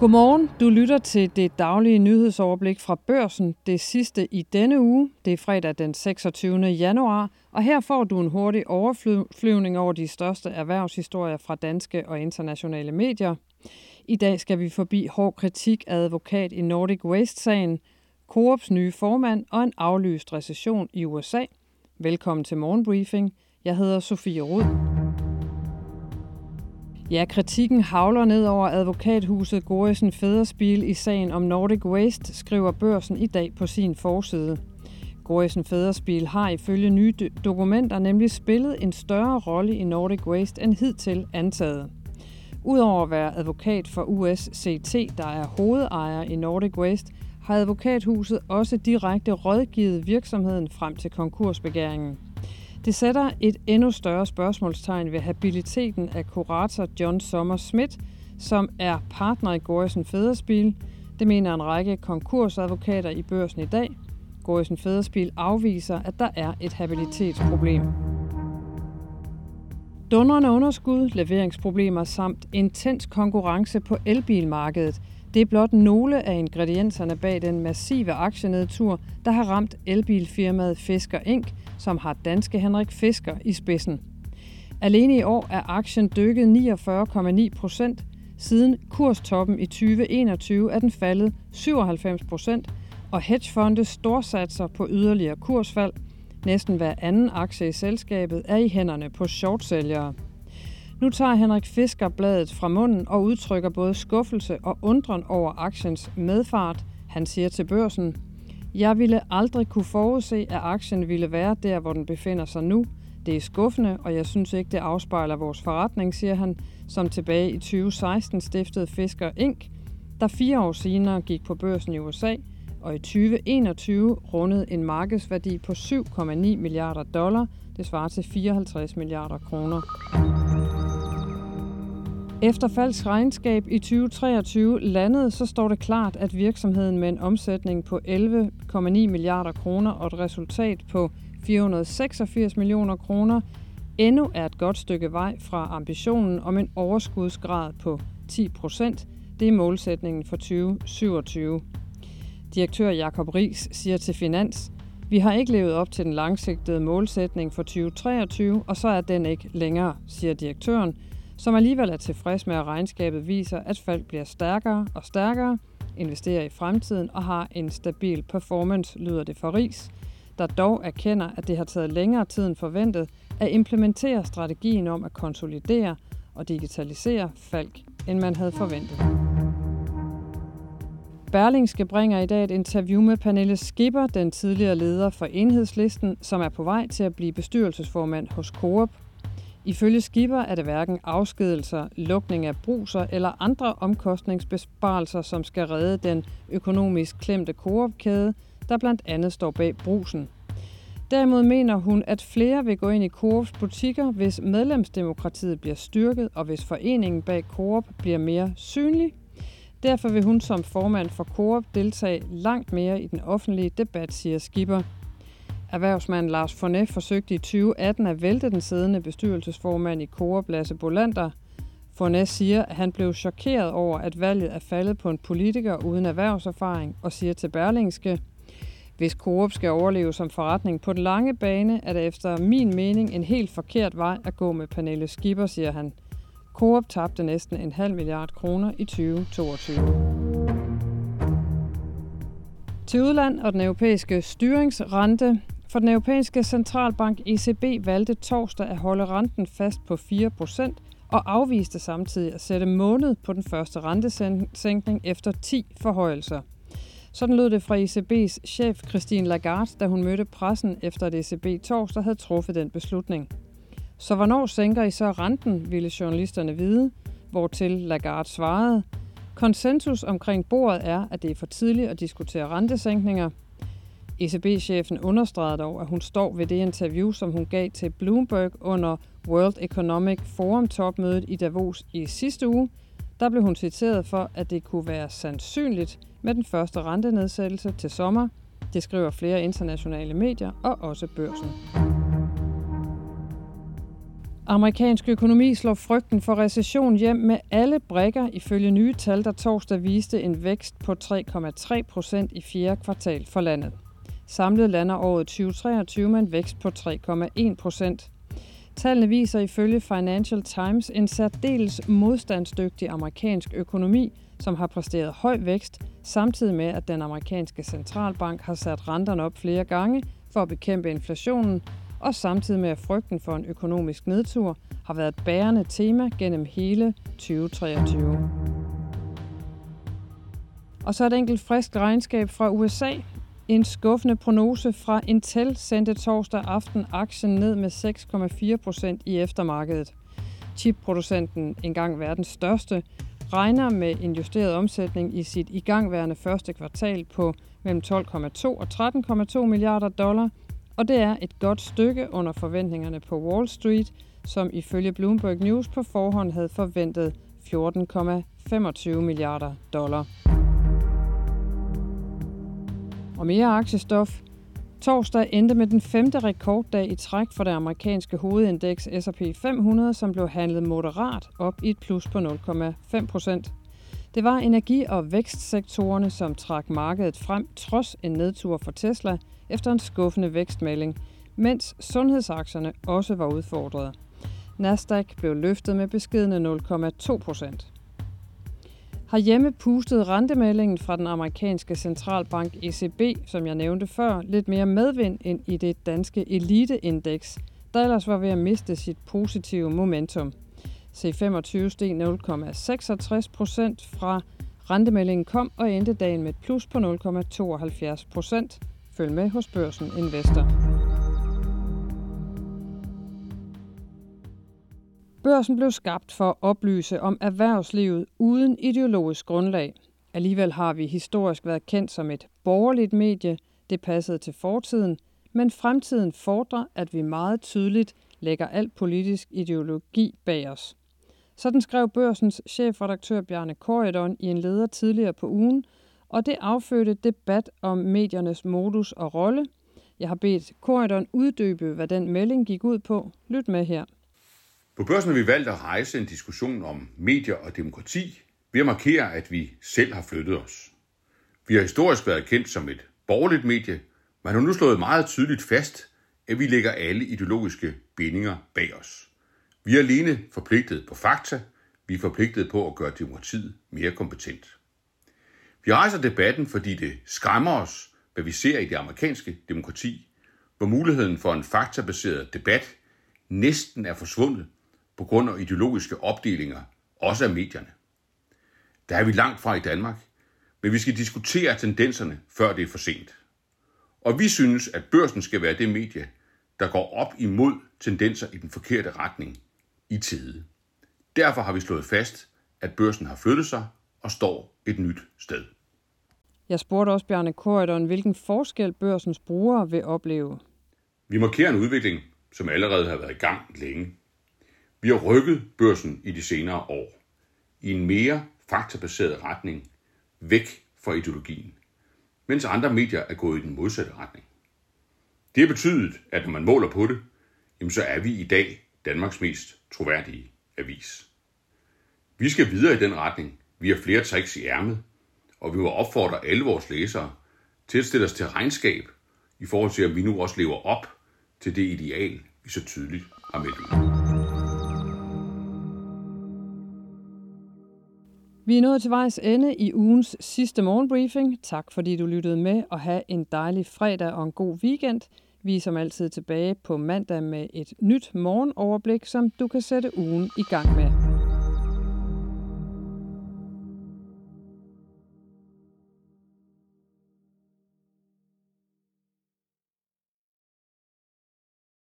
Godmorgen. Du lytter til det daglige nyhedsoverblik fra børsen. Det sidste i denne uge. Det er fredag den 26. januar, og her får du en hurtig overflyvning over de største erhvervshistorier fra danske og internationale medier. I dag skal vi forbi hård kritik af advokat i Nordic Waste-sagen, Coops nye formand og en aflyst recession i USA. Velkommen til Morgenbriefing. Jeg hedder Sofie Rud. Ja, kritikken havler ned over advokathuset Gorisen Fæderspil i sagen om Nordic Waste, skriver børsen i dag på sin forside. Gorisen Fæderspil har ifølge nye dokumenter nemlig spillet en større rolle i Nordic Waste end hidtil antaget. Udover at være advokat for USCT, der er hovedejer i Nordic Waste, har advokathuset også direkte rådgivet virksomheden frem til konkursbegæringen. Det sætter et endnu større spørgsmålstegn ved habiliteten af kurator John Sommer Schmidt, som er partner i Gorisen Fæderspil. Det mener en række konkursadvokater i børsen i dag. Gorisen Fæderspil afviser, at der er et habilitetsproblem. Dundrende underskud, leveringsproblemer samt intens konkurrence på elbilmarkedet – det er blot nogle af ingredienserne bag den massive aktienedtur, der har ramt elbilfirmaet Fisker Inc., som har danske Henrik Fisker i spidsen. Alene i år er aktien dykket 49,9 procent. Siden kurstoppen i 2021 er den faldet 97 procent, og hedgefonde storsatser på yderligere kursfald. Næsten hver anden aktie i selskabet er i hænderne på shortsælgere. Nu tager Henrik Fisker bladet fra munden og udtrykker både skuffelse og undren over aktiens medfart. Han siger til børsen, jeg ville aldrig kunne forudse, at aktien ville være der, hvor den befinder sig nu. Det er skuffende, og jeg synes ikke, det afspejler vores forretning, siger han, som tilbage i 2016 stiftede Fisker Inc., der fire år senere gik på børsen i USA, og i 2021 rundede en markedsværdi på 7,9 milliarder dollar, det svarer til 54 milliarder kroner. Efter falsk regnskab i 2023 landede, så står det klart, at virksomheden med en omsætning på 11,9 milliarder kroner og et resultat på 486 millioner kroner endnu er et godt stykke vej fra ambitionen om en overskudsgrad på 10 procent. Det er målsætningen for 2027. Direktør Jakob Ries siger til Finans, vi har ikke levet op til den langsigtede målsætning for 2023, og så er den ikke længere, siger direktøren, som alligevel er tilfreds med, at regnskabet viser, at Falk bliver stærkere og stærkere, investerer i fremtiden og har en stabil performance, lyder det for Ris, der dog erkender, at det har taget længere tid end forventet at implementere strategien om at konsolidere og digitalisere Falk, end man havde forventet. Berlingske bringer i dag et interview med Pernille Skipper, den tidligere leder for Enhedslisten, som er på vej til at blive bestyrelsesformand hos Coop Ifølge Skipper er det hverken afskedelser, lukning af bruser eller andre omkostningsbesparelser, som skal redde den økonomisk klemte koopkæde, der blandt andet står bag brusen. Derimod mener hun, at flere vil gå ind i Coops butikker, hvis medlemsdemokratiet bliver styrket, og hvis foreningen bag Coop bliver mere synlig. Derfor vil hun som formand for Coop deltage langt mere i den offentlige debat, siger Skipper. Erhvervsmand Lars Fornet forsøgte i 2018 at vælte den siddende bestyrelsesformand i Coop Lasse Bolander. Fornet siger, at han blev chokeret over, at valget er faldet på en politiker uden erhvervserfaring og siger til Berlingske, hvis Coop skal overleve som forretning på den lange bane, er det efter min mening en helt forkert vej at gå med Pernille Skipper, siger han. Coop tabte næsten en halv milliard kroner i 2022. Til udland og den europæiske styringsrente for den europæiske centralbank ECB valgte torsdag at holde renten fast på 4% og afviste samtidig at sætte måned på den første rentesænkning efter 10 forhøjelser. Sådan lød det fra ECB's chef Christine Lagarde, da hun mødte pressen efter at ECB torsdag havde truffet den beslutning. Så hvornår sænker I så renten, ville journalisterne vide, hvortil Lagarde svarede. Konsensus omkring bordet er, at det er for tidligt at diskutere rentesænkninger, ECB-chefen understregede dog, at hun står ved det interview, som hun gav til Bloomberg under World Economic Forum-topmødet i Davos i sidste uge. Der blev hun citeret for, at det kunne være sandsynligt med den første rentenedsættelse til sommer. Det skriver flere internationale medier og også børsen. Amerikansk økonomi slår frygten for recession hjem med alle brækker ifølge nye tal, der torsdag viste en vækst på 3,3 procent i fjerde kvartal for landet. Samlet lander året 2023 med en vækst på 3,1 procent. Tallene viser ifølge Financial Times en særdeles modstandsdygtig amerikansk økonomi, som har præsteret høj vækst, samtidig med at den amerikanske centralbank har sat renterne op flere gange for at bekæmpe inflationen, og samtidig med at frygten for en økonomisk nedtur har været et bærende tema gennem hele 2023. Og så et enkelt frisk regnskab fra USA. En skuffende prognose fra Intel sendte torsdag aften aktien ned med 6,4 procent i eftermarkedet. Chipproducenten, engang verdens største, regner med en justeret omsætning i sit igangværende første kvartal på mellem 12,2 og 13,2 milliarder dollar, og det er et godt stykke under forventningerne på Wall Street, som ifølge Bloomberg News på forhånd havde forventet 14,25 milliarder dollar. Og mere aktiestof. Torsdag endte med den femte rekorddag i træk for det amerikanske hovedindeks S&P 500, som blev handlet moderat op i et plus på 0,5 procent. Det var energi- og vækstsektorerne, som trak markedet frem trods en nedtur for Tesla efter en skuffende vækstmelding, mens sundhedsaktierne også var udfordret. Nasdaq blev løftet med beskedende 0,2 procent. Har hjemme pustet rentemeldingen fra den amerikanske centralbank ECB, som jeg nævnte før, lidt mere medvind ind i det danske eliteindeks, der ellers var ved at miste sit positive momentum. C25 steg 0,66 procent fra rentemeldingen kom og endte dagen med et plus på 0,72 procent. Følg med hos Børsen Investor. Børsen blev skabt for at oplyse om erhvervslivet uden ideologisk grundlag. Alligevel har vi historisk været kendt som et borgerligt medie. Det passede til fortiden, men fremtiden fordrer, at vi meget tydeligt lægger al politisk ideologi bag os. Sådan skrev børsens chefredaktør Bjarne Korydon i en leder tidligere på ugen, og det affødte debat om mediernes modus og rolle. Jeg har bedt Korydon uddybe, hvad den melding gik ud på. Lyt med her. På børsen har vi valgt at rejse en diskussion om medier og demokrati ved at markere, at vi selv har flyttet os. Vi har historisk været kendt som et borgerligt medie, men har nu slået meget tydeligt fast, at vi lægger alle ideologiske bindinger bag os. Vi er alene forpligtet på fakta, vi er forpligtet på at gøre demokratiet mere kompetent. Vi rejser debatten, fordi det skræmmer os, hvad vi ser i det amerikanske demokrati, hvor muligheden for en faktabaseret debat næsten er forsvundet på grund af ideologiske opdelinger, også af medierne. Der er vi langt fra i Danmark, men vi skal diskutere tendenserne, før det er for sent. Og vi synes, at børsen skal være det medie, der går op imod tendenser i den forkerte retning i tide. Derfor har vi slået fast, at børsen har flyttet sig og står et nyt sted. Jeg spurgte også Bjarne Korydon, hvilken forskel børsens brugere vil opleve. Vi markerer en udvikling, som allerede har været i gang længe. Vi har rykket børsen i de senere år i en mere faktabaseret retning, væk fra ideologien, mens andre medier er gået i den modsatte retning. Det har betydet, at når man måler på det, jamen så er vi i dag Danmarks mest troværdige avis. Vi skal videre i den retning. Vi har flere tricks i ærmet, og vi vil opfordre alle vores læsere til at stille os til regnskab i forhold til, at vi nu også lever op til det ideal, vi så tydeligt har meldt ud. Vi er nået til vejs ende i ugens sidste morgenbriefing. Tak fordi du lyttede med og have en dejlig fredag og en god weekend. Vi er som altid tilbage på mandag med et nyt morgenoverblik, som du kan sætte ugen i gang med.